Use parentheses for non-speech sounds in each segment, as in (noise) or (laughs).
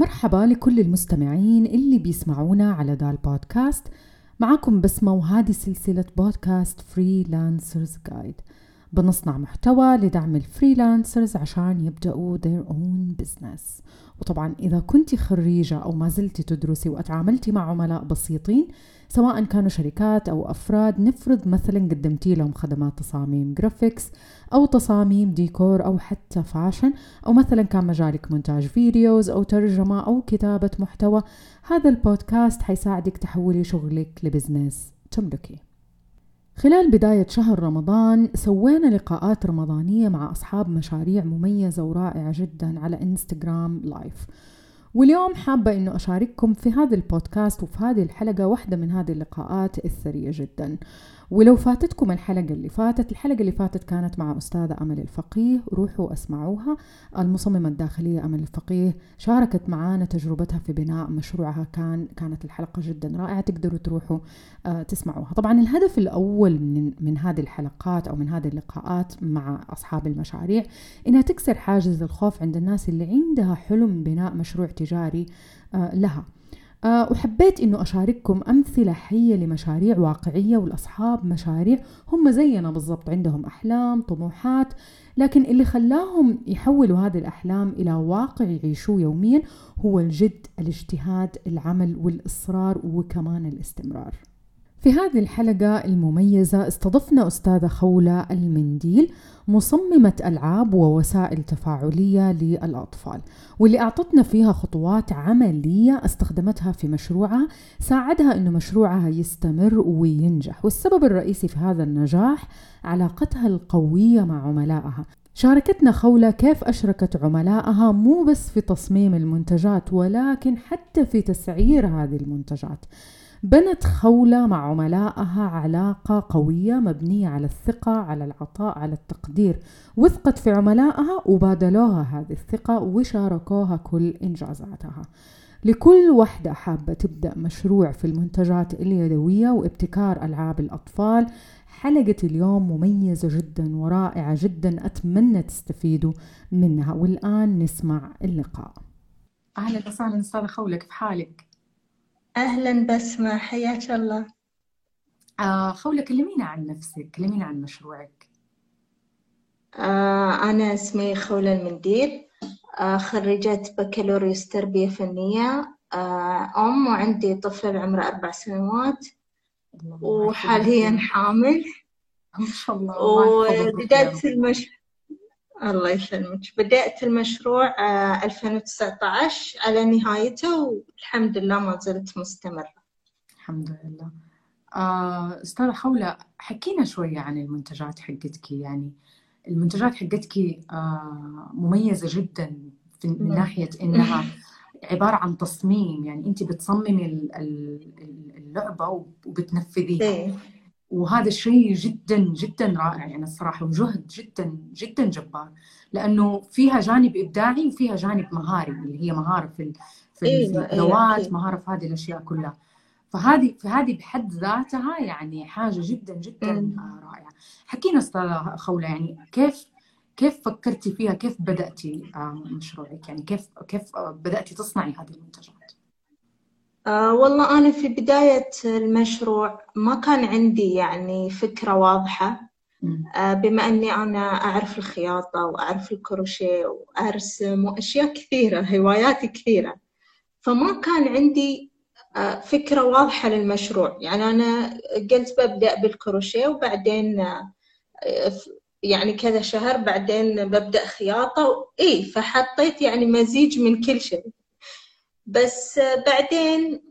مرحبا لكل المستمعين اللي بيسمعونا على دال بودكاست. معكم بسمة وهذه سلسلة بودكاست Freelancers Guide بنصنع محتوى لدعم ال freelancers عشان يبدأوا their own business. وطبعا إذا كنت خريجة أو ما زلت تدرسي وأتعاملتي مع عملاء بسيطين سواء كانوا شركات أو أفراد نفرض مثلا قدمتي لهم خدمات تصاميم graphics أو تصاميم ديكور أو حتى fashion أو مثلا كان مجالك مونتاج videos أو ترجمة أو كتابة محتوى هذا البودكاست حيساعدك تحولي شغلك ل business تملكي. خلال بداية شهر رمضان سوينا لقاءات رمضانية مع أصحاب مشاريع مميزة ورائعة جدا على إنستغرام live. واليوم حابة إنه أشارككم في هذا البودكاست وفي هذه الحلقة واحدة من هذه اللقاءات الثرية جدا. ولو فاتتكم الحلقة اللي فاتت الحلقة اللي فاتت كانت مع أستاذة أمل الفقيه. روحوا أسمعوها. المصممة الداخلية أمل الفقيه شاركت معانا تجربتها في بناء مشروعها. كان كانت الحلقة جدا رائعة تقدروا تروحوا آه تسمعوها. طبعا الهدف الأول من, من هذه الحلقات أو من هذه اللقاءات مع أصحاب المشاريع إنها تكسر حاجز الخوف عند الناس اللي عندها حلم بناء مشروع تجاري آه لها. وحبيت إنه أشارككم أمثلة حية لمشاريع واقعية والأصحاب مشاريع هم زينا بالضبط عندهم أحلام طموحات لكن اللي خلاهم يحولوا هذه الأحلام إلى واقع يعيشوه يوميا هو الجد الاجتهاد العمل والإصرار وكمان الاستمرار. في هذه الحلقة المميزة استضفنا أستاذة خولة المنديل مصممة ألعاب ووسائل تفاعلية للأطفال واللي أعطتنا فيها خطوات عملية استخدمتها في مشروعها ساعدها أنه مشروعها يستمر وينجح والسبب الرئيسي في هذا النجاح علاقتها القوية مع عملائها. شاركتنا خولة كيف أشركت عملائها مو بس في تصميم المنتجات ولكن حتى في تسعير هذه المنتجات. بنت خولة مع عملائها علاقة قوية مبنية على الثقة على العطاء على التقدير. وثقت في عملائها وبادلوها هذه الثقة وشاركوها كل إنجازاتها. لكل وحدة حابة تبدأ مشروع في المنتجات اليدوية وابتكار ألعاب الأطفال حلقة اليوم مميزة جدا ورائعة جدا. أتمنى تستفيدوا منها. والآن نسمع اللقاء. أهلا وسهلا أستاذة خولة كيف حالك؟ أهلا بسمة حياك الله. آه خولة كلمينا عن نفسك كلمينا عن مشروعك. آه أنا اسمي خولة المنديل. آه خريجة بكالوريوس تربية فنية. آه أم وعندي طفل عمره أربع سنوات. وحاليا حامل. ما شاء الله وبدأت المشروع. الله يسلمك. بدأت المشروع 2019 على نهايته والحمد لله ما زلت مستمرة. الحمد لله. آه، أستاذة خولة حكينا شوية عن المنتجات حقتك. يعني المنتجات حقتك آه، مميزة جدا من ناحية إنها (laughs) عبارة عن تصميم. يعني أنت بتصممي اللعبة وبتنفذيها. وهذا الشيء جدا جدا رائع. يعني الصراحة وجهد جدا جدا جبار. لأنه فيها جانب إبداعي وفيها جانب مهاري اللي هي مهارة في في أيوة الأدوات أيوة مهارة في هذه الأشياء كلها. فهذه فهذه بحد ذاتها يعني حاجة جدا جدا مم. رائعة. حكينا أستاذة خولة يعني كيف كيف فكرتي فيها؟ كيف بدأتي مشروعك؟ يعني كيف كيف بدأتي تصنعي هذه المنتجات؟ آه والله أنا في بداية المشروع ما كان عندي يعني فكرة واضحة. آه بما أني أنا أعرف الخياطة وأعرف الكروشيه وأرسم وأشياء كثيرة هواياتي كثيرة. فما كان عندي آه فكرة واضحة للمشروع. يعني أنا قلت ببدأ بالكروشيه وبعدين يعني كذا شهر بعدين ببدأ خياطة إيه فحطيت يعني مزيج من كل شيء. بس بعدين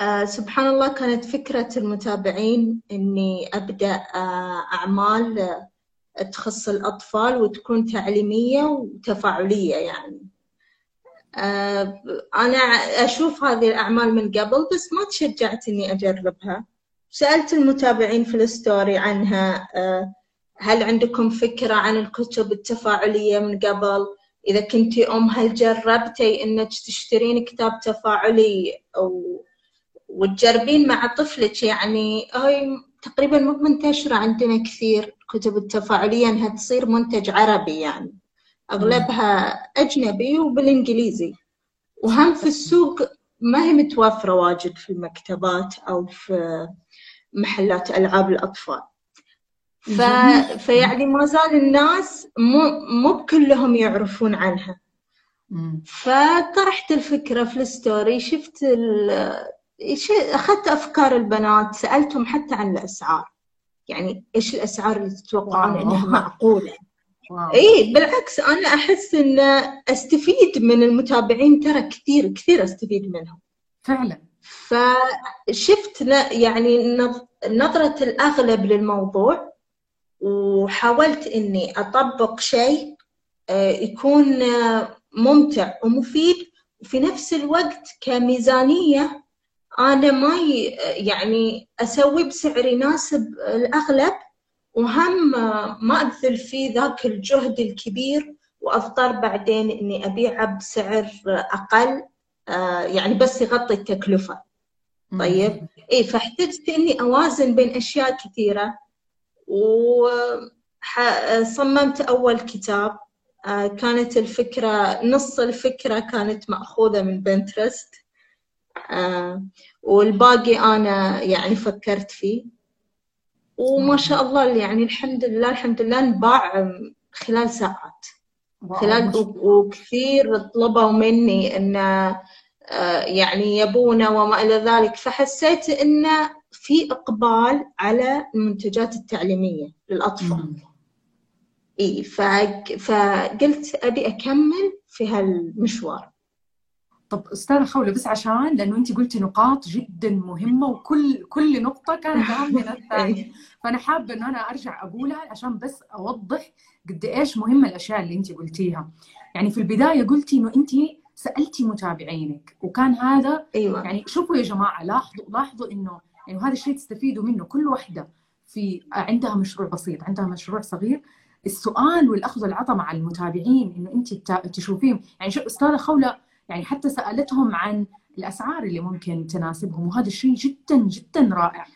آه سبحان الله كانت فكرة المتابعين إني أبدأ آه أعمال آه تخص الأطفال وتكون تعليمية وتفاعلية يعني أنا أشوف هذه الأعمال من قبل بس ما تشجعت إني أجربها سألت المتابعين في الستوري عنها هل عندكم فكرة عن الكتب التفاعلية من قبل؟ إذا كنتي أم هل جربتي إنك تشترين كتاب تفاعلي أو وتجربين مع طفلك؟ يعني هاي تقريبا مو منتشرة عندنا كثير الكتب التفاعلية إنها تصير منتج عربي يعني. أغلبها أجنبي وبالإنجليزي. وهم في السوق ما هي متوفرة واجد في المكتبات أو في محلات ألعاب الأطفال. ف... فيعني ما زال الناس مو مو بكلهم يعرفون عنها. فطرحت الفكرة في الستوري شفت ال... أخذت أفكار البنات سألتهم حتى عن الأسعار. يعني إيش الأسعار اللي تتوقعون إنها معقولة؟ إي بالعكس أنا أحس إن أستفيد من المتابعين ترى كثير كثير أستفيد منهم. فعلا. فشفت يعني نظرة الأغلب للموضوع وحاولت إني أطبق شيء آه، يكون آه، ممتع ومفيد. وفي نفس الوقت كميزانية أنا ما يعني أسوي بسعر يناسب الأغلب. وهم ما أبذل فيه ذاك الجهد الكبير وأضطر بعدين إني أبيعه بسعر آه، يعني بس يغطي التكلفة. طيب. إيه فاحتجت إني أوازن بين أشياء كثيرة. وصممت أول كتاب. آه، كانت الفكرة نص الفكرة كانت مأخوذة من بنترست آه، والباقي أنا يعني فكرت فيه. وما شاء الله يعني الحمد لله الحمد لله انباع خلال ساعات. خلال وكثير طلبوا مني إن آه، يعني يبونا وما إلى ذلك. فحسيت إن في إقبال على المنتجات التعليمية للأطفال. إي فقلت أبي أكمل في هالمشوار. طب أستاذة خولة بس عشان لأنه أنت قلتي نقاط جدا مهمة وكل كل نقطة كانت (laughs) اهم من الثانية. فأنا حابة إن أنا أرجع أقولها عشان بس أوضح قد إيش مهمة الأشياء اللي أنت قلتيها. يعني في البداية قلتي إنه أنت سألتي متابعينك وكان هذا أيوة. يعني شوفوا يا جماعة لاحظوا لاحظوا إنه يعني هذا الشيء تستفيدوا منه كل وحدة في عندها مشروع بسيط عندها مشروع صغير. السؤال والأخذ والعطاء مع المتابعين إنه أنت تشوفين يعني شوف أستاذة خولة يعني حتى سألتهم عن الأسعار اللي ممكن تناسبهم وهذا الشيء جدا جدا رائع.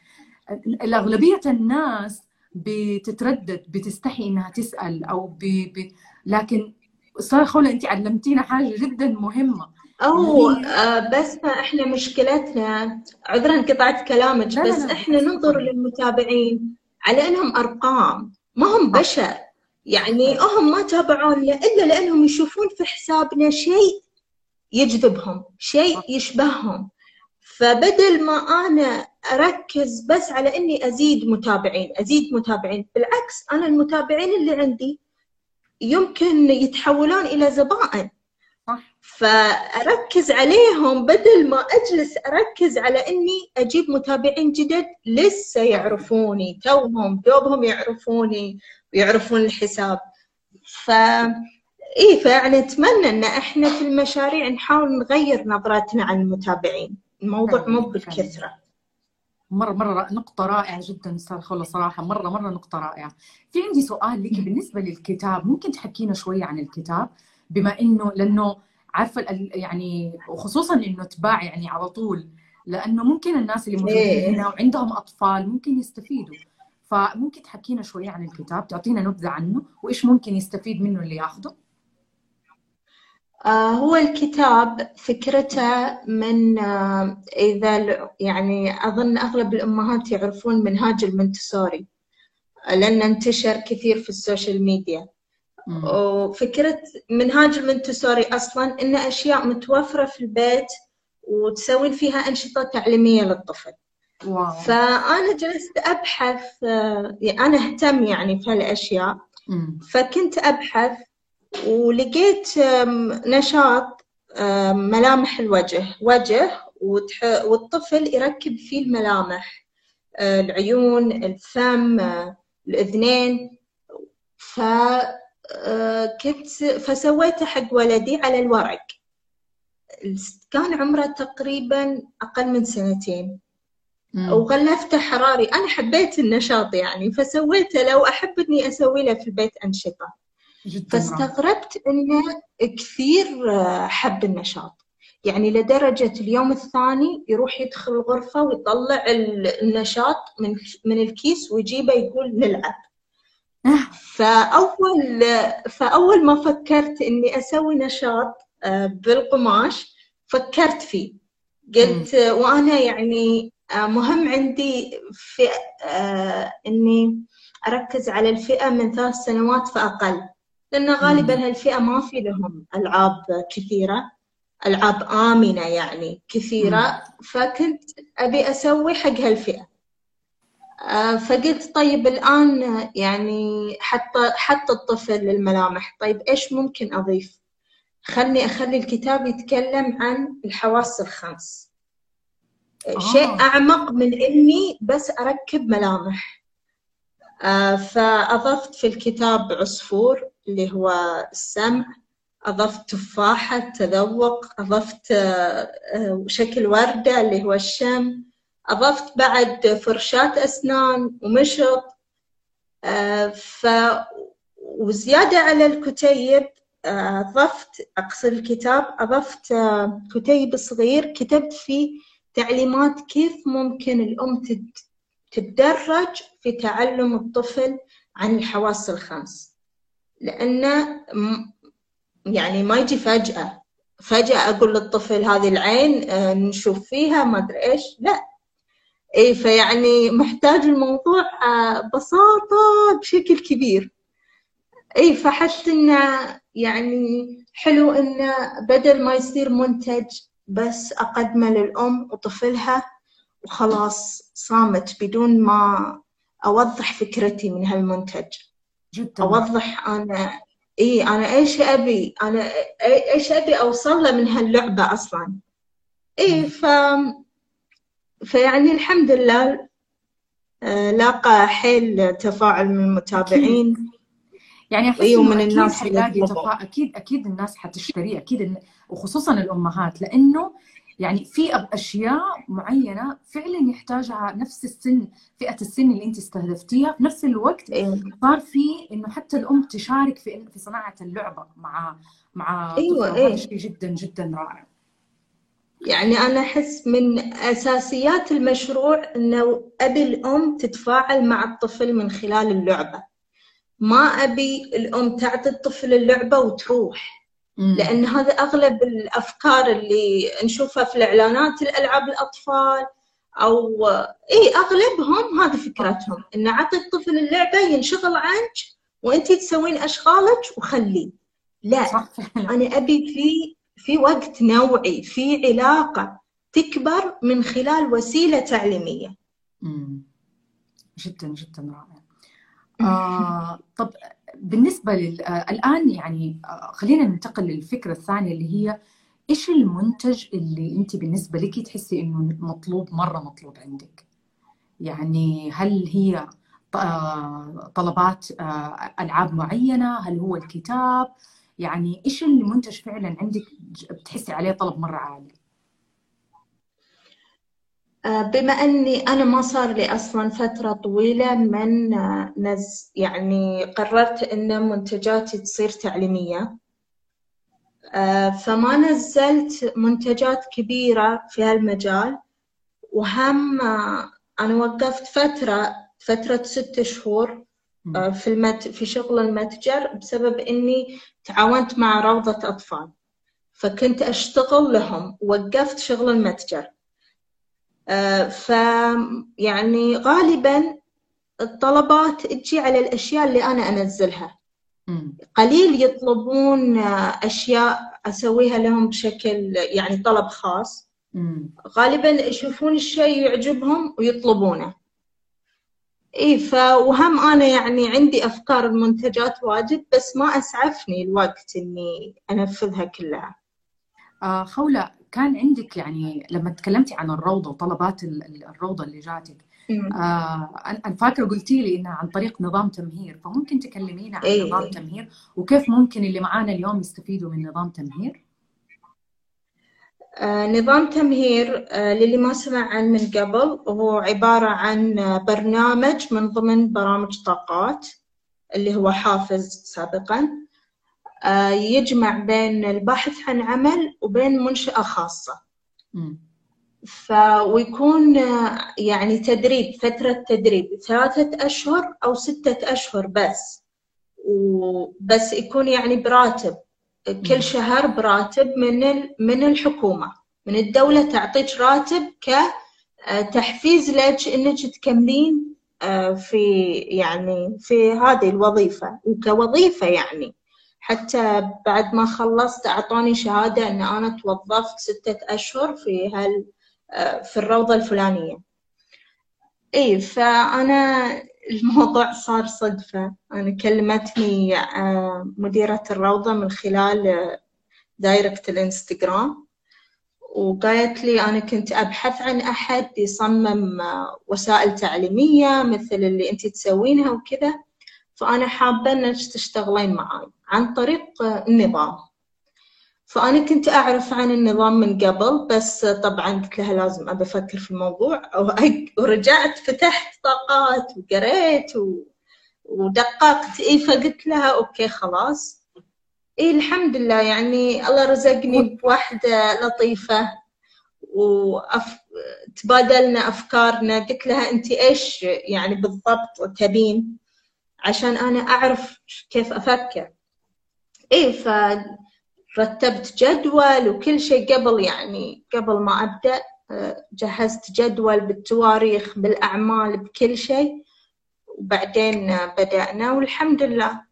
الأغلبية الناس بتتردد بتستحي إنها تسأل أو ب... ب... لكن أستاذة خولة أنت علمتينا حاجة جدا مهمة. أو آه بس إحنا مشكلتنا عذرا قطعت كلامك بس إحنا ننظر للمتابعين على إنهم أرقام ما هم بشر. يعني هم ما تابعونا إلا لأنهم يشوفون في حسابنا شيء يجذبهم شيء يشبههم. فبدل ما أنا أركز بس على إني أزيد متابعين أزيد متابعين بالعكس أنا المتابعين اللي عندي يمكن يتحولون إلى زبائن. فأركز عليهم بدل ما أجلس أركز على إني أجيب متابعين جدد لسه يعرفوني توهم دوبهم يعرفوني ويعرفون الحساب. ف إي فيعني أتمنى إن إحنا في المشاريع نحاول نغير نظرتنا عن المتابعين. الموضوع مو بالكثرة. مرة مرة نقطة رائعة جدا أستاذ خولة صراحة. مرة مرة نقطة رائعة. في عندي سؤال لك بالنسبة للكتاب. ممكن تحكينا شوية عن الكتاب؟ بما إنه لأنه عارفة يعني وخصوصا إنه تباع يعني على طول لأنه ممكن الناس اللي موجودين إيه. هنا وعندهم أطفال ممكن يستفيدوا. فممكن تحكينا شوية عن الكتاب تعطينا نبذة عنه وإيش ممكن يستفيد منه اللي ياخذه؟ آه، هو الكتاب فكرته من آه، إذا يعني أظن أغلب الأمهات يعرفون منهاج المنتسوري لأنه انتشر كثير في ال social media وفكرة منهاج المنتسوري أصلا إن أشياء متوفرة في البيت وتسوين فيها أنشطة تعليمية للطفل. wow. فأنا جلست أبحث آه، أنا أهتم يعني في هالأشياء. فكنت أبحث ولقيت نشاط ملامح الوجه وجه والطفل يركب فيه الملامح آه، العيون الفم آه، الأذنين. فكنت آه، فسويته حق ولدي على الورق. كان عمره تقريبا أقل من سنتين. وغلفته حراري. أنا حبيت النشاط يعني. فسويته لو أحب إني أسوي له في البيت أنشطة. فاستغربت إنه كثير حب النشاط. يعني لدرجة اليوم الثاني يروح يدخل الغرفة ويطلع النشاط من من الكيس ويجيبه يقول نلعب. فأول فأول ما فكرت إني أسوي نشاط آه، بالقماش فكرت فيه. قلت وأنا يعني آه، مهم عندي في آه، إني أركز على الفئة من ثلاث سنوات فأقل. لأن غالبا هالفئة ما في لهم ألعاب كثيرة ألعاب آمنة يعني كثيرة. فكنت أبي أسوي حق هالفئة. آه، فقلت طيب الآن يعني حتى حتى الطفل للملامح طيب إيش ممكن أضيف؟ خلني أخلي الكتاب يتكلم عن الحواس الخمس. آه. شيء أعمق من إني بس أركب ملامح. آه، فأضفت في الكتاب عصفور اللي هو السمع أضفت تفاحة التذوق أضفت آه، شكل وردة اللي هو الشم أضفت بعد فرشاة أسنان ومشط ف وزيادة على الكتيب أضفت أقصد الكتاب أضفت كتيب صغير كتبت فيه تعليمات كيف ممكن الأم تتدرج في تعلم الطفل عن الحواس الخمس. لأنه يعني ما يجي فجأة فجأة أقول للطفل هذه العين آه، نشوف فيها ما أدري إيش لا. إيه فيعني محتاج الموضوع آه، بساطة بشكل كبير. إيه فحس إنه يعني حلو إنه بدل ما يصير منتج بس أقدمه للأم وطفلها وخلاص صامت بدون ما أوضح فكرتي من هالمنتج. جدا أوضح أنا إي أنا إيش أبي؟ أنا إيش أبي أوصل له من هاللعبة أصلا؟ إي ف فيعني الحمد لله آه، لاقى حيل تفاعل من المتابعين. يعني أحس أيوة من الناس حيلاقي تفا... أكيد أكيد الناس حتشتري أكيد وخصوصا الأمهات لأنه يعني في أشياء معينة فعلا يحتاجها نفس السن فئة السن اللي أنت استهدفتيها. في نفس الوقت أيوة. صار في إنه حتى الأم تشارك في في صناعة اللعبة مع مع أيوه أيوه شيء جدا جدا رائع. يعني أنا أحس من أساسيات المشروع إنه أبي الأم تتفاعل مع الطفل من خلال اللعبة. ما أبي الأم تعطي الطفل اللعبة وتروح. لأن هذا أغلب الأفكار اللي نشوفها في الإعلانات الالعاب الأطفال أو اي أغلبهم هذه فكرتهم. إن اعطي الطفل اللعبة ينشغل عنك وانت تسوين أشغالك وخليه. لا أنا أبي في في وقت نوعي في علاقة تكبر من خلال وسيلة تعليمية. جدا جدا رائع. آه طب بالنسبة لل... آه الآن يعني آه خلينا ننتقل للفكرة الثانية اللي هي إيش المنتج اللي أنت بالنسبة لك تحسي إنه مطلوب مرة مطلوب عندك؟ يعني هل هي آه، طلبات ألعاب معينة؟ هل هو الكتاب؟ يعني إيش المنتج فعلا عندك بتحسي عليه طلب مرة عالي. آه، بما أني أنا ما صار لي أصلا فترة طويلة من آه، نز يعني قررت إن منتجاتي تصير تعليمية. آه، فما نزلت منتجات كبيرة في هالمجال وهم أنا وقفت فترة فترة ست شهور في المت في شغل المتجر بسبب إني تعاونت مع روضة أطفال. فكنت أشتغل لهم وقفت شغل المتجر. آه، ف يعني غالبا الطلبات تجي على الأشياء اللي أنا أنزلها. قليل يطلبون آه، أشياء أسويها لهم بشكل يعني طلب خاص. غالبا يشوفون الشيء يعجبهم ويطلبونه. اي فوهم أنا يعني عندي أفكار المنتجات واجد بس ما أسعفني الوقت إني أنفذها كلها. آه خولة كان عندك يعني لما تكلمتي عن الروضة وطلبات الروضة اللي جاتك آه أنا فاكرة قلتي لي إنها عن طريق نظام تمهير فممكن تكلمينا عن إيه. نظام تمهير وكيف ممكن اللي معانا اليوم يستفيدوا من نظام تمهير؟ آه نظام تمهير آه للي ما سمع عنه من قبل هو عبارة عن برنامج من ضمن برامج طاقات اللي هو حافز سابقا يجمع بين البحث عن عمل وبين منشأة خاصة. ف ويكون آه، يعني تدريب فترة تدريب ثلاثة أشهر أو ستة أشهر بس. وبس يكون يعني براتب كل شهر براتب من من الحكومة. من الدولة تعطيك راتب كتحفيز لك إنك تكملين آه، في يعني في هذه الوظيفة. وكوظيفة يعني. حتى بعد ما خلصت أعطوني شهادة أن أنا توظفت ستة أشهر في هال آه، في الروضة الفلانية. إي فأنا الموضوع صار صدفة. أنا كلمتني آه، مديرة الروضة من خلال دايركت الإنستغرام وقالت لي أنا كنت أبحث عن أحد يصمم وسائل تعليمية مثل اللي أنت تسوينها وكذا فأنا حابة أنك تشتغلين معي عن طريق النظام. فأنا كنت أعرف عن النظام من قبل بس طبعا قلت لها لازم أبى أفكر في الموضوع. (laughs) ورجعت فتحت طاقات وقريت. ودققت. إيه فقلت لها أوكي خلاص. إيه الحمد لله. يعني الله رزقني بواحدة لطيفة. وتبادلنا. أفكارنا. قلت لها أنت إيش يعني بالضبط تبين؟ عشان أنا أعرف كيف أفكر. إيه فرتبت جدول وكل شيء قبل يعني قبل ما أبدأ جهزت جدول بالتواريخ بالأعمال بكل شيء وبعدين بدأنا والحمد لله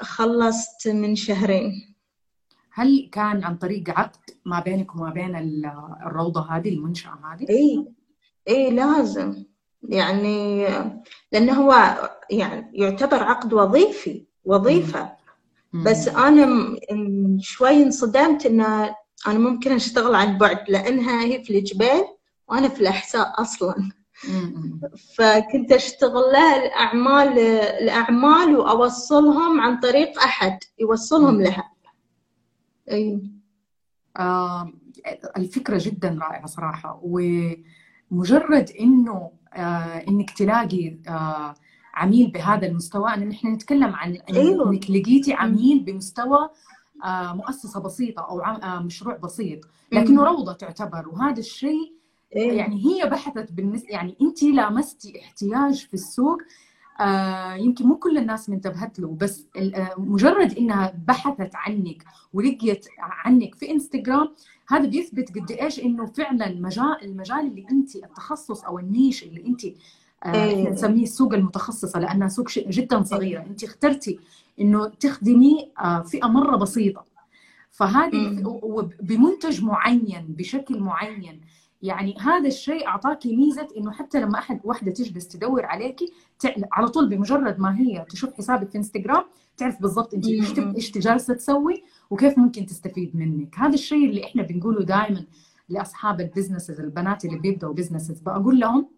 خلصت من شهرين هل كان عن طريق عقد ما بينك وما بين الروضة هذه المنشأة هذه؟ اي اي لازم يعني لأنه هو يعني يعتبر عقد وظيفي وظيفة مم. بس أنا شوي انصدمت إن أنا ممكن أشتغل عن بعد لأنها هي في الجبال وأنا في الأحساء أصلاً. فكنت أشتغل لها الأعمال الأعمال وأوصلهم عن طريق أحد يوصلهم لها. أي. آه الفكرة جدا رائعة صراحة ومجرد إنه آه إنك تلاقي آه عميل بهذا المستوى ان نحن نتكلم عن أيوه. إنك لقيتي عميل بمستوى آه مؤسسة بسيطة أو آه مشروع بسيط لكنه روضة تعتبر وهذا الشيء إيه؟ يعني هي بحثت بالنسبة يعني أنت لامستي احتياج في السوق آه يمكن مو كل الناس انتبهت له بس مجرد إنها بحثت عنك ولقيت عنك في إنستغرام هذا بيثبت قد إيش إنه فعلا مجال المجال اللي أنت التخصص أو النيش اللي أنت آه إيه. نسميه السوق المتخصصة لأنها سوق جدا صغيره إيه. انت اخترتي إنه تخدمي آه فئة مرة بسيطة. فهذه بمنتج معين بشكل معين. يعني هذا الشيء اعطاكي ميزة إنه حتى لما أحد واحدة تجلس تدور عليكي على طول بمجرد ما هي تشوف حسابك في إنستغرام تعرف بالضبط انت إيش إيش جالسه تسوي وكيف ممكن تستفيد منك. هذا الشيء اللي إحنا بنقوله دائما لأصحاب ال businesses البنات اللي بيبدأوا businesses بقول لهم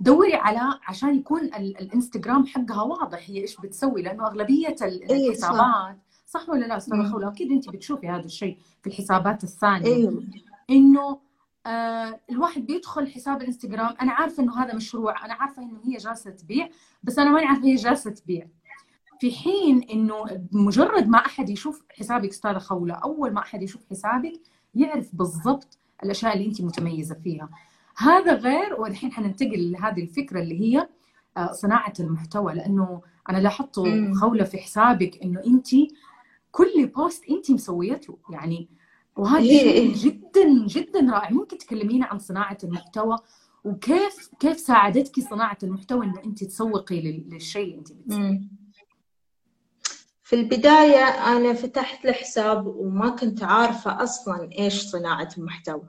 دوري على عشان يكون الانستغرام حقها واضح هي إيش بتسوي لأنه أغلبية إيه، الحسابات. صح ولا لا أستاذة خولة؟ أكيد أنت بتشوفي هذا الشيء في الحسابات الثانية. أيوه. إنه آه الواحد بيدخل حساب الانستغرام. أنا عارفة إنه هذا مشروع أنا عارفة إنه هي جالسة تبيع بس أنا ماني عارفة هي جالسة تبيع. في حين إنه مجرد ما أحد يشوف حسابك أستاذة خولة أول ما أحد يشوف حسابك يعرف بالضبط الأشياء اللي أنت متميزة فيها. هذا غير والحين حننتقل لهذه الفكرة اللي هي آه، صناعة المحتوى. لأنه أنا لاحظت خولة في حسابك إنه أنت كل بوست أنت مسويته. يعني وهذا إيه إيه. جدا جدا رائع. ممكن تكلمينا عن صناعة المحتوى وكيف كيف ساعدتك صناعة المحتوى إنه أنت تسوقي للشيء اللي أنت بتسويه في البداية أنا فتحت الحساب وما كنت عارفة أصلا إيش صناعة المحتوى.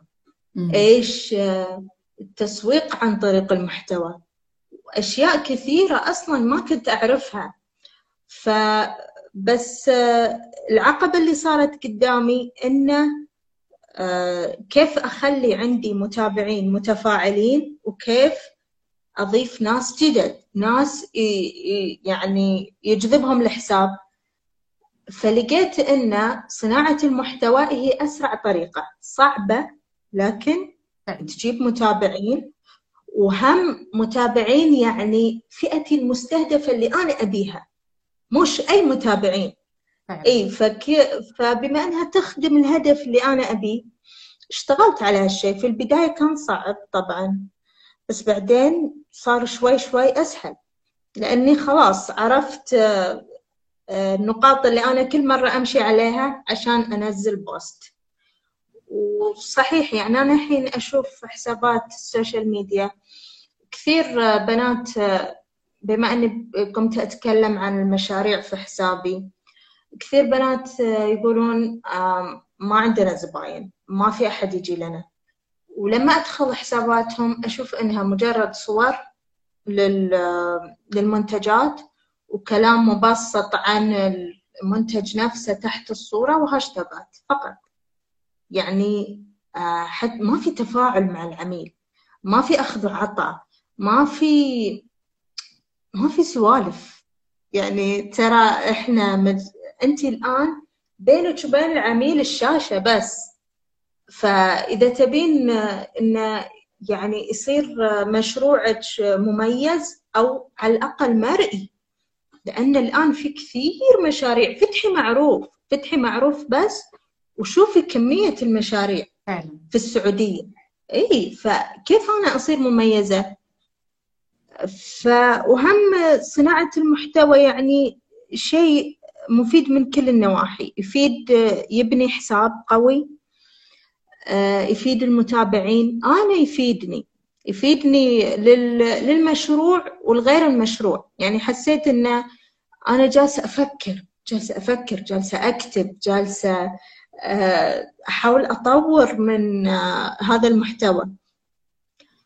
إيش آه، التسويق عن طريق المحتوى. أشياء كثيرة أصلا ما كنت أعرفها. فبس آه، العقبة اللي صارت قدامي إنه آه، كيف أخلي عندي متابعين متفاعلين وكيف أضيف ناس جدد ناس يعني يجذبهم الحساب. فلقيت أن صناعة المحتوى هي أسرع طريقة صعبة لكن تجيب متابعين وهم متابعين يعني فئتي المستهدفة اللي أنا أبيها مش أي متابعين. اي فكي... فبما أنها تخدم الهدف اللي أنا أبيه اشتغلت على هالشيء. في البداية كان صعب طبعا بس بعدين صار شوي شوي أسهل. لأني خلاص عرفت آه، النقاط اللي أنا كل مرة أمشي عليها عشان أنزل post. وصحيح يعني أنا الحين أشوف حسابات ال social media كثير بنات بما أني قمت أتكلم عن المشاريع في حسابي كثير بنات يقولون ما عندنا زباين ما في أحد يجي لنا. ولما أدخل حساباتهم أشوف إنها مجرد صور للمنتجات وكلام مبسط عن المنتج نفسه تحت الصورة وهاشتاجات فقط. يعني آه، حد ما في تفاعل مع العميل ما في أخذ وعطاء ما في ما في سوالف. يعني ترى إحنا مج... أنت الآن بينك وبين العميل الشاشة بس. فإذا تبين إن يعني يصير مشروعك مميز أو على الأقل مرئي. لأن الآن في كثير مشاريع فتحي معروف فتحي معروف بس وشوفي كمية المشاريع فعلا. في السعودية. إي فكيف أنا أصير مميزة؟ ف وهم صناعة المحتوى يعني شيء مفيد من كل النواحي. يفيد يبني حساب قوي آه، يفيد المتابعين. أنا يفيدني. يفيدني للمشروع والغير المشروع. يعني حسيت إن أنا جالسة أفكر جالسة أفكر جالسة أكتب جالسة آه، احاول أطور من آه، هذا المحتوى.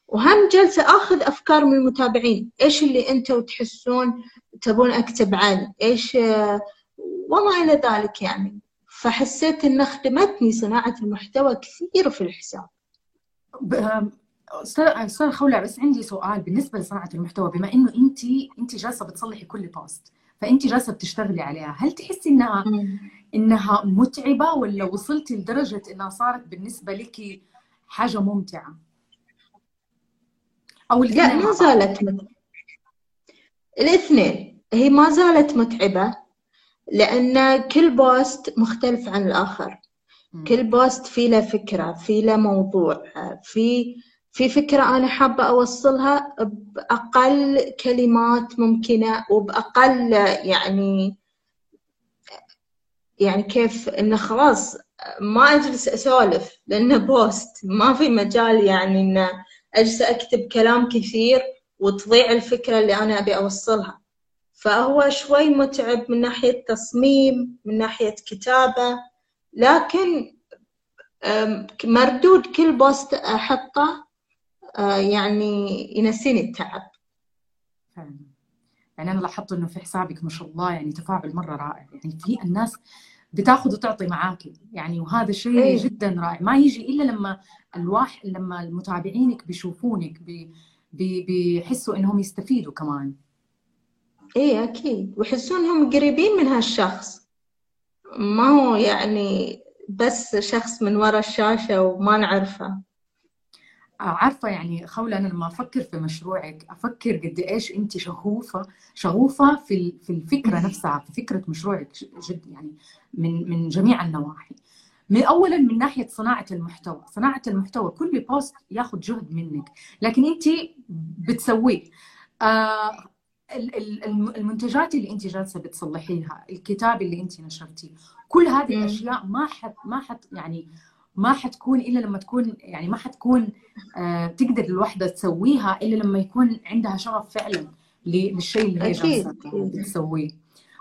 وهم جالسه آخذ أفكار من المتابعين. إيش اللي أنتم تحسون تبون أكتب عنه؟ إيش وما إلى ذلك يعني. فحسيت إن خدمتني صناعة المحتوى كثير في الحساب. أستاذ خولة بس عندي سؤال بالنسبة لصناعة المحتوى. بما إنه انت انت جالسة بتصلحي كل post فأنت جالسة بتشتغلي عليها. هل تحسي انها إنها متعبة ولا وصلتي لدرجة إنها صارت بالنسبة لك حاجة ممتعة؟ أو لا ما زالت متعبة. الاثنين. هي ما زالت متعبة لأن كل post مختلف عن الآخر. كل post في له فكرة في له موضوع في في فكرة أنا حابة أوصلها بأقل كلمات ممكنة وبأقل يعني يعني كيف إنه خلاص ما أجلس أسولف لأنه بوست ما في مجال يعني إنه أجلس أكتب كلام كثير وتضيع الفكرة اللي أنا أبي أوصلها. فهو شوي متعب من ناحية تصميم من ناحية كتابة لكن مردود كل بوست أحطه يعني ينسيني التعب. فعلا. يعني أنا لاحظت إنه في حسابك ما شاء الله يعني تفاعل مرة رائع. يعني في الناس بتاخذ وتعطي معاكي يعني وهذا شيء أيه. جدا رائع. ما يجي إلا لما الواحد لما المتابعينك بيشوفونك بي بيحسوا إنهم يستفيدوا كمان. إيه أكيد. ويحسون إنهم قريبين من هالشخص. ما هو يعني بس شخص من وراء الشاشة وما نعرفه. عارفة يعني خولة أنا لما أفكر في مشروعك أفكر قد إيش أنت شغوفة شغوفة في في الفكرة نفسها في فكرة مشروعك جد يعني من من جميع النواحي. من اولا من ناحية صناعة المحتوى. صناعة المحتوى كل بوست ياخذ جهد منك لكن أنت بتسويه. آه المنتجات اللي أنت جالسة بتصلحيها الكتاب اللي أنت نشرتيه كل هذه الأشياء ما حت ما حت يعني ما حتكون إلا لما تكون يعني ما حتكون آه تقدر الوحده تسويها إلا لما يكون عندها شغف فعلا للشيء اللي هي جالسة تسويه.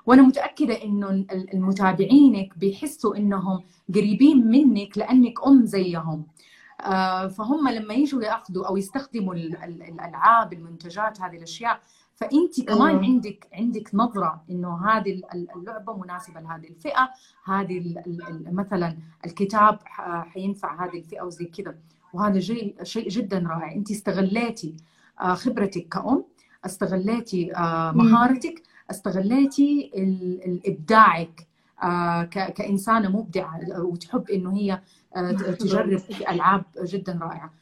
وأنا متأكدة إنه المتابعينك بيحسوا إنهم قريبين منك لأنك أم زيهم. آه فهم لما يجوا يأخذوا أو يستخدموا الألعاب المنتجات هذه الأشياء فانت كمان أيوة. عندك عندك نظرة إنه هذه اللعبة مناسبة لهذه الفئة هذه مثلا الكتاب حينفع هذه الفئة وزي كذا. وهذا شيء شيء جدا رائع. انت استغليتي آه، خبرتك كأم استغليتي آه، مهارتك استغليتي إبداعك آه، كإنسانة مبدعة وتحب إنه هي تجرب ألعاب جدا رائعة.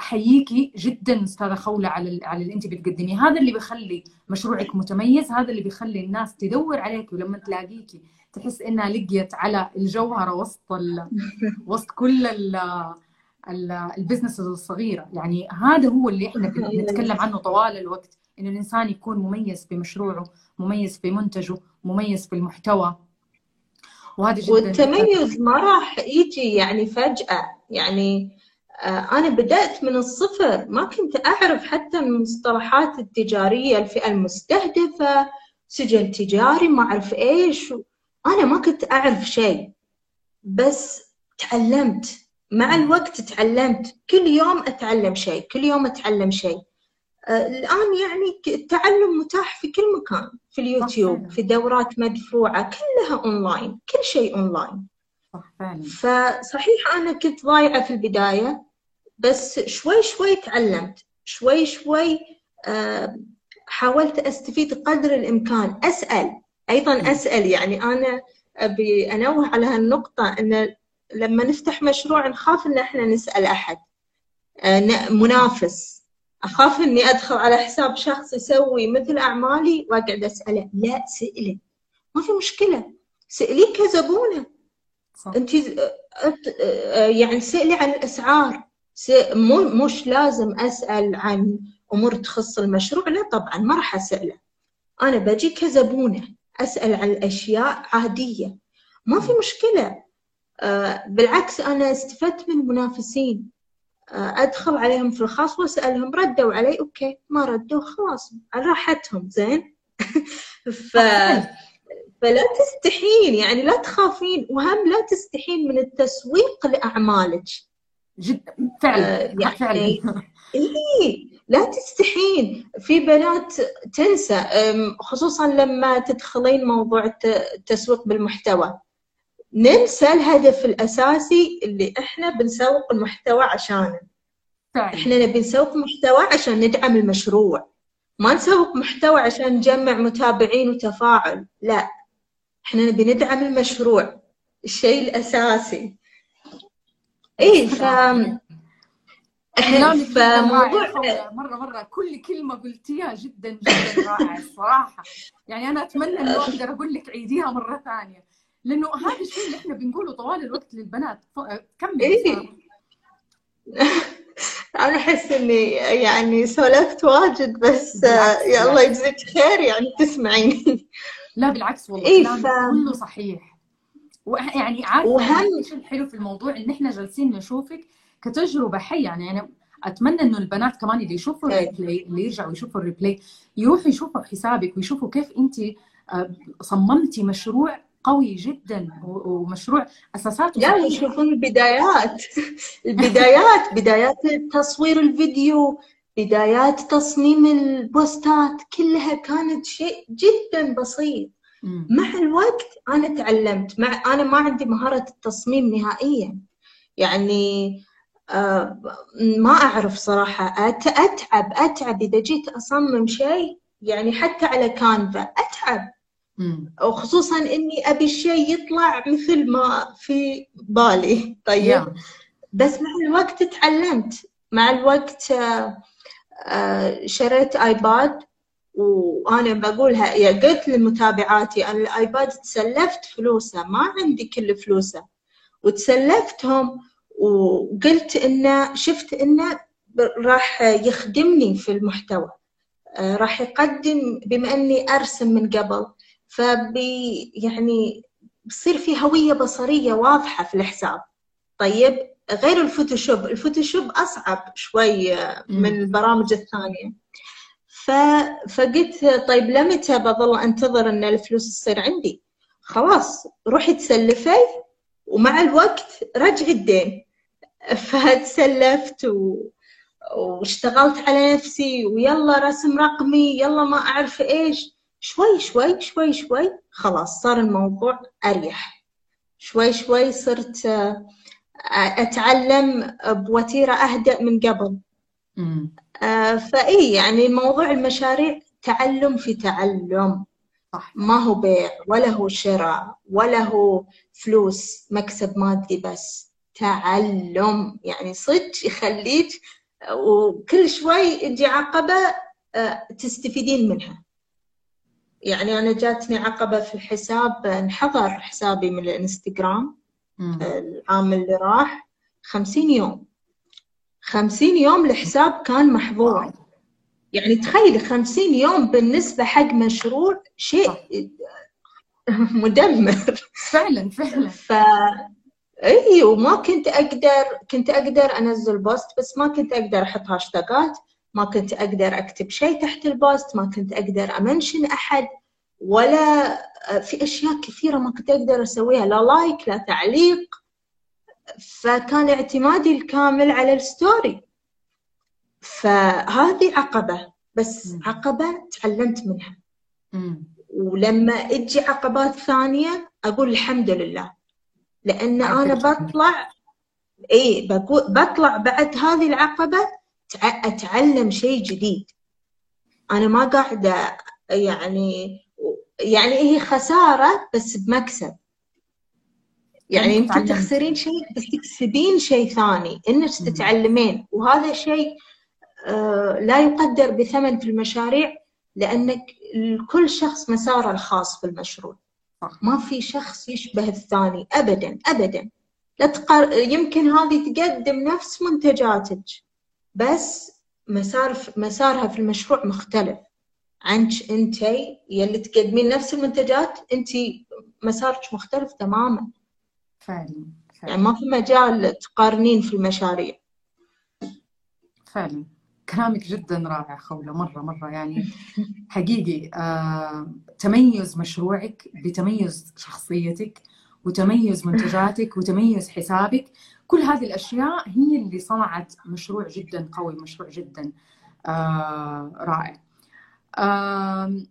أحييكي جدا أستاذة خولة على على اللي أنت بتقدميه. هذا اللي بيخلي مشروعك متميز هذا اللي بيخلي الناس تدور عليك ولما تلاقيكي تحس إنها لقيت على الجوهرة وسط ال... (laughs) وسط كل ال... البزنس الصغيرة. يعني هذا هو اللي إحنا بنتكلم عنه طوال الوقت إنه الإنسان يكون مميز بمشروعه مميز في منتجه مميز في المحتوى. وهذا جدا والتميز ما راح يجي يعني فجأة. يعني أنا بدأت من الصفر. ما كنت أعرف حتى المصطلحات التجارية الفئة المستهدفة سجل تجاري ما أعرف إيش. أنا ما كنت أعرف شيء. بس تعلمت. مع الوقت تعلمت. كل يوم أتعلم شيء. كل يوم أتعلم شيء. آه، الآن يعني التعلم متاح في كل مكان. في اليوتيوب في دورات مدفوعة كلها أونلاين. كل شيء أونلاين. فعلا فصحيح أنا كنت ضايعة في البداية. بس شوي شوي تعلمت. شوي شوي آه، حاولت أستفيد قدر الإمكان. أسأل. أيضا أسأل. يعني أنا أبي أنوه على هالنقطة أن لما نفتح مشروع نخاف إن إحنا نسأل أحد. آه، منافس. أخاف إني أدخل على حساب شخص يسوي مثل أعمالي وأقعد أسأله. لا سئله ما في مشكلة. ساليه كزبونة. أنت آه، يعني سالي عن الأسعار. مش لازم أسأل عن أمور تخص المشروع لا طبعا ما راح أسأله. أنا بجي كزبونة أسأل عن الأشياء عادية. ما في مشكلة. آه، بالعكس أنا استفدت من المنافسين. آه، أدخل عليهم في الخاص وأسألهم ردوا علي أوكي. ما ردوا خلاص على راحتهم زين. (laughs) ف... فلا تستحين يعني لا تخافين وهم لا تستحين من التسويق لأعمالك. جدا فعلا آه يعني فعلا. (laughs) إيه لا تستحين. في بنات تنسى خصوصا لما تدخلين موضوع التسويق بالمحتوى. ننسى الهدف الأساسي اللي إحنا بنسوق المحتوى عشانه. طيب. إحنا نبي نسوق محتوى عشان ندعم المشروع. ما نسوق محتوى عشان نجمع متابعين وتفاعل لا. إحنا نبي ندعم المشروع. الشيء الأساسي. اي ف فموضوع مرة مرة. كل كلمة قلتيها جدا جدا رائعة الصراحه يعني أنا أتمنى إنه أقدر أقول لك عيديها مرة ثانية. لأنه هذا الشيء اللي إحنا بنقوله طوال الوقت للبنات. كمل إيه؟ (laughs) أنا أحس إني يعني سولفت واجد بس يا الله يجزيك خير يعني تسمعيني. لا بالعكس والله إيه ف... كله صحيح. يعني عارفة وهم... إيش الحلو في الموضوع؟ إن إحنا جالسين نشوفك كتجربة حية. يعني أنا أتمنى إنه البنات كمان اللي يشوفوا. ال replay اللي يرجعوا يشوفوا ال replay يروحوا يشوفوا حسابك ويشوفوا كيف أنت آه، صممتي مشروع قوي جدا ومشروع أساساته لا يشوفون البدايات. البدايات (laughs) بدايات تصوير الفيديو بدايات تصميم البوستات كلها كانت شيء جدا بسيط. مع الوقت أنا تعلمت. مع أنا ما عندي مهارة التصميم نهائيا. يعني آه ما أعرف صراحة. أتعب أتعب إذا جيت أصمم شيء. يعني حتى على كانفا أتعب. وخصوصا إني أبي الشيء يطلع مثل ما في بالي. طيب. بس مع الوقت تعلمت. مع الوقت آه، آه، شريت ايباد وأنا بقولها يا قلت لمتابعاتي أنا الآيباد تسلفت فلوسه ما عندي كل فلوسه. وتسلفتهم وقلت إنه شفت إنه راح يخدمني في المحتوى. آه، راح يقدم بما إني أرسم من قبل. فبي يعني بصير في هوية بصرية واضحة في الحساب. طيب غير ال Photoshop. ال Photoshop أصعب شوي من البرامج الثانية. ف... فقلت طيب لمتى بظل أنتظر أن الفلوس تصير عندي؟ خلاص روحي تسلفي ومع الوقت رجعي الدين. (laughs) فتسلفت و... واشتغلت على نفسي ويلا رسم رقمي يلا ما أعرف إيش. شوي شوي شوي شوي خلاص صار الموضوع أريح. شوي شوي صرت آه، أتعلم بوتيرة أهدأ من قبل. آه، فإي يعني موضوع المشاريع تعلم في تعلم. صح. ما هو بيع ولا هو شراء ولا هو فلوس مكسب مادي بس. تعلم. يعني صدق يخليك وكل شوي يجي عقبة آه، تستفيدين منها. يعني أنا جاتني عقبة في الحساب انحضر حسابي من الانستغرام العام اللي راح خمسين يوم. خمسين يوم الحساب كان محظور. يعني تخيلي خمسين يوم بالنسبة حق مشروع شيء مدمر. فعلا فعلا. ف اي وما كنت أقدر كنت أقدر أنزل post بس ما كنت أقدر أحط هاشتاجات. ما كنت أقدر أكتب شيء تحت ال post ما كنت أقدر أ mention أحد ولا في أشياء كثيرة ما كنت أقدر أسويها. لا like لا تعليق. فكان اعتمادي الكامل على ال story. فهذه عقبة بس عقبة تعلمت منها. ولما تجي عقبات ثانية أقول الحمد لله. لأن أنا بطلع إي بطلع بعد هذه العقبة أتعلم شيء جديد. أنا ما قاعدة يعني يعني هي خسارة بس بمكسب. يعني انت تخسرين شيء بس تكسبين شيء ثاني. إنك تتعلمين. وهذا شيء آه لا يقدر بثمن في المشاريع لأنك كل شخص مساره الخاص في المشروع ما في شخص يشبه الثاني ابدا ابدا. لا تقر... يمكن هذه تقدم نفس منتجاتك بس مسار مسارها في المشروع مختلف. عنك أنت يلي تقدمين نفس المنتجات أنت مسارك مختلف تماما. فعلا, فعلا. يعني ما في مجال تقارنين في المشاريع. فعلا. كلامك جدا رائع خولة مرة مرة. يعني حقيقي آه، تميز مشروعك بتميز شخصيتك وتميز منتجاتك وتميز حسابك. كل هذه الأشياء هي اللي صنعت مشروع جدا قوي مشروع جدا آه، رائع. آه،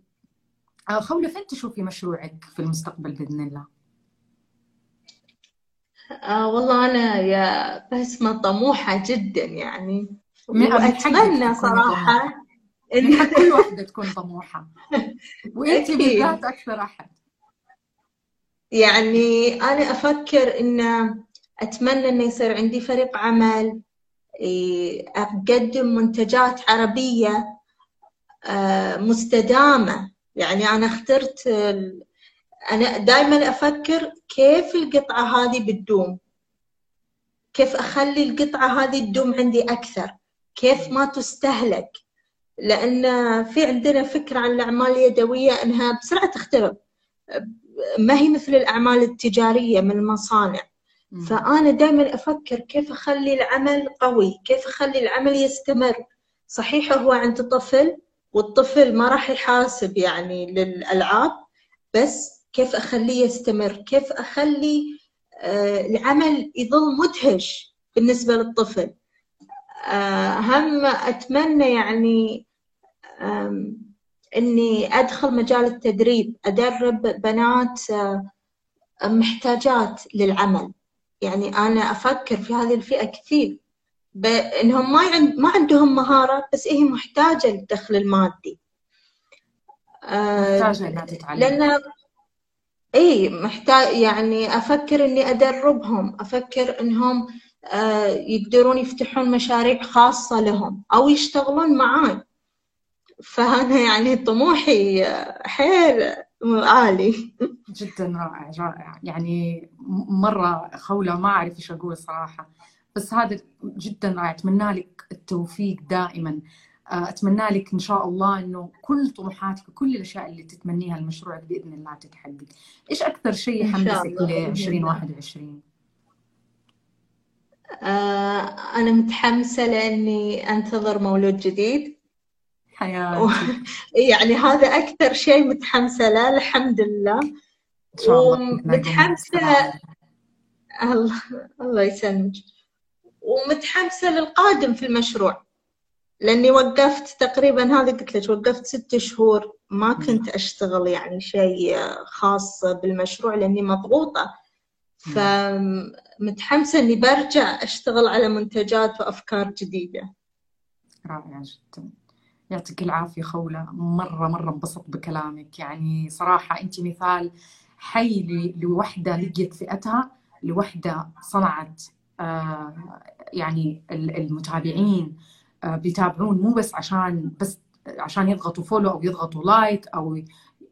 خولة فين تشوفي مشروعك في المستقبل بإذن الله؟ آه والله أنا يا بسمة طموحة جدا يعني. وأتمنى صراحة إن كل واحدة تكون طموحة. (laughs) وأنت بالذات أكثر أحد. يعني أنا أفكر إن أتمنى إنه يصير عندي فريق عمل أقدم منتجات عربية آه، مستدامة. يعني أنا اخترت أنا دائما أفكر كيف القطعة هذه بتدوم؟ كيف أخلي القطعة هذه تدوم عندي أكثر؟ كيف ما تستهلك؟ لأن في عندنا فكرة عن الأعمال اليدوية أنها بسرعة تخترب ما هي مثل الأعمال التجارية من المصانع. فأنا دائما أفكر كيف أخلي العمل قوي كيف أخلي العمل يستمر. صحيح هو عند طفل والطفل ما راح يحاسب يعني للألعاب بس كيف أخليه يستمر؟ كيف أخلي آه، العمل يظل مدهش بالنسبة للطفل؟ آه، هم أتمنى يعني إني أدخل مجال التدريب أدرب بنات آه، محتاجات للعمل. يعني أنا أفكر في هذه الفئة كثير. بأنهم ما عند ما عندهم مهارة بس هي محتاجة للدخل المادي. محتاجة إنها تتعلم. لأن اي محتاج يعني أفكر إني أدربهم أفكر إنهم آه، يقدرون يفتحون مشاريع خاصة لهم أو يشتغلون معاي. فأنا يعني طموحي حيل عالي. جدا رائع رائع. يعني مرة خولة ما أعرف إيش أقول صراحة. بس هذا جدا رائع أتمنى لك التوفيق دائما. آه، أتمنى لك إن شاء الله إنه كل طموحاتك وكل الأشياء اللي تتمنيها لمشروعك بإذن الله تتحقق. إيش أكثر شيء يحمسك ل 2021؟ آه أنا متحمسة لأني أنتظر مولود جديد. حياتي. (laughs) يعني هذا أكثر شيء متحمسة له الحمد لله. ومتحمسه الله الله يسلمك. ومتحمسة للقادم في المشروع. لأني وقفت تقريبا هذه قلت لك وقفت ست شهور ما كنت أشتغل يعني شيء خاص بالمشروع لأني مضغوطة. فمتحمسة إني برجع أشتغل على منتجات وأفكار جديدة. رائع جدا. يعطيك العافية خولة. مرة مرة انبسط بكلامك. يعني صراحة أنت مثال حي لوحدة لقيت فئتها لوحدة صنعت آه، يعني المتابعين بيتابعون مو بس عشان بس عشان يضغطوا follow أو يضغطوا like أو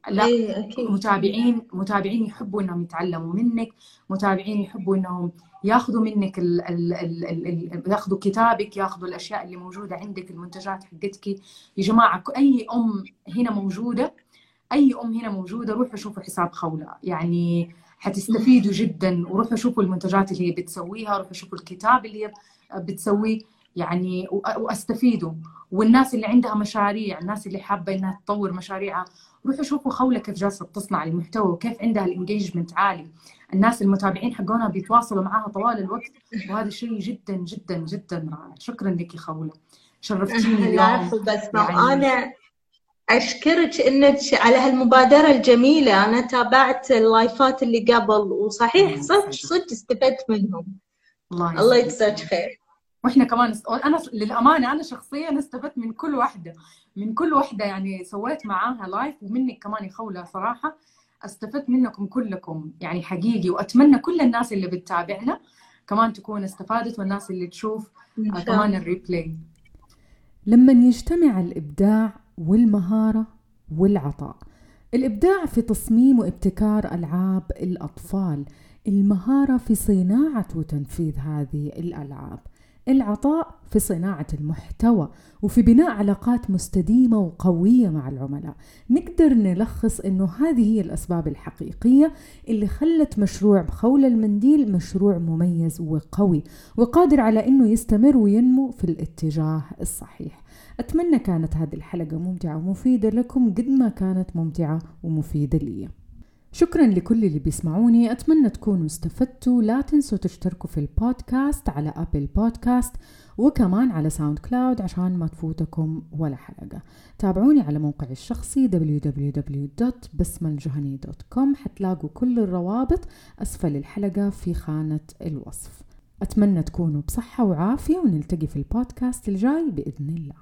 لا أيه أكيد. متابعين متابعين يحبوا إنهم يتعلموا منك متابعين يحبوا إنهم ياخذوا منك ال ال ال ال ياخذوا كتابك ياخذوا الأشياء اللي موجودة عندك المنتجات حقتك. يا جماعة أي أم هنا موجودة أي أم هنا موجودة روحوا شوفوا حساب خولة. يعني حتستفيدوا جدا وروحوا شوفوا المنتجات اللي هي بتسويها روحوا شوفوا الكتاب اللي هي بتسويه. يعني واستفيدوا والناس اللي عندها مشاريع الناس اللي حابة إنها تطور مشاريعها روحوا شوفوا خولة كيف جالسة تصنع المحتوى وكيف عندها ال engagement عالي. الناس المتابعين حقونها بيتواصلوا معاها طوال الوقت وهذا شيء جدا جدا جدا رائع. شكرا لك خولة. شرفتيني اليوم. بس يعني... أنا أشكرك إنك على هالمبادرة الجميلة. أنا تابعت اللايفات اللي قبل وصحيح صدق صدق استفدت منهم. الله, الله يجزاك خير. وإحنا كمان است... أنا للأمانة أنا شخصيا استفدت من كل واحدة من كل واحدة يعني سويت معاها live ومنك كمان يا خولة صراحة استفدت منكم كلكم يعني حقيقي وأتمنى كل الناس اللي بتتابعنا كمان تكون استفادت والناس اللي تشوف آه، كمان ال replay لما يجتمع الإبداع والمهارة والعطاء الإبداع في تصميم وابتكار ألعاب الأطفال المهارة في صناعة وتنفيذ هذه الألعاب. العطاء في صناعة المحتوى وفي بناء علاقات مستديمة وقوية مع العملاء. نقدر نلخص أنه هذه هي الأسباب الحقيقية اللي خلت مشروع بخول المنديل مشروع مميز وقوي وقادر على أنه يستمر وينمو في الاتجاه الصحيح. أتمنى كانت هذه الحلقة ممتعة ومفيدة لكم قد ما كانت ممتعة ومفيدة لي. شكرا لكل اللي بيسمعوني. أتمنى تكونوا استفدتوا. لا تنسوا تشتركوا في البودكاست على Apple Podcast وكمان على SoundCloud عشان ما تفوتكم ولا حلقة. تابعوني على موقعي الشخصي www.بسمالجهني.com حتلاقوا كل الروابط أسفل الحلقة في خانة الوصف. أتمنى تكونوا بصحة وعافية ونلتقي في البودكاست الجاي بإذن الله.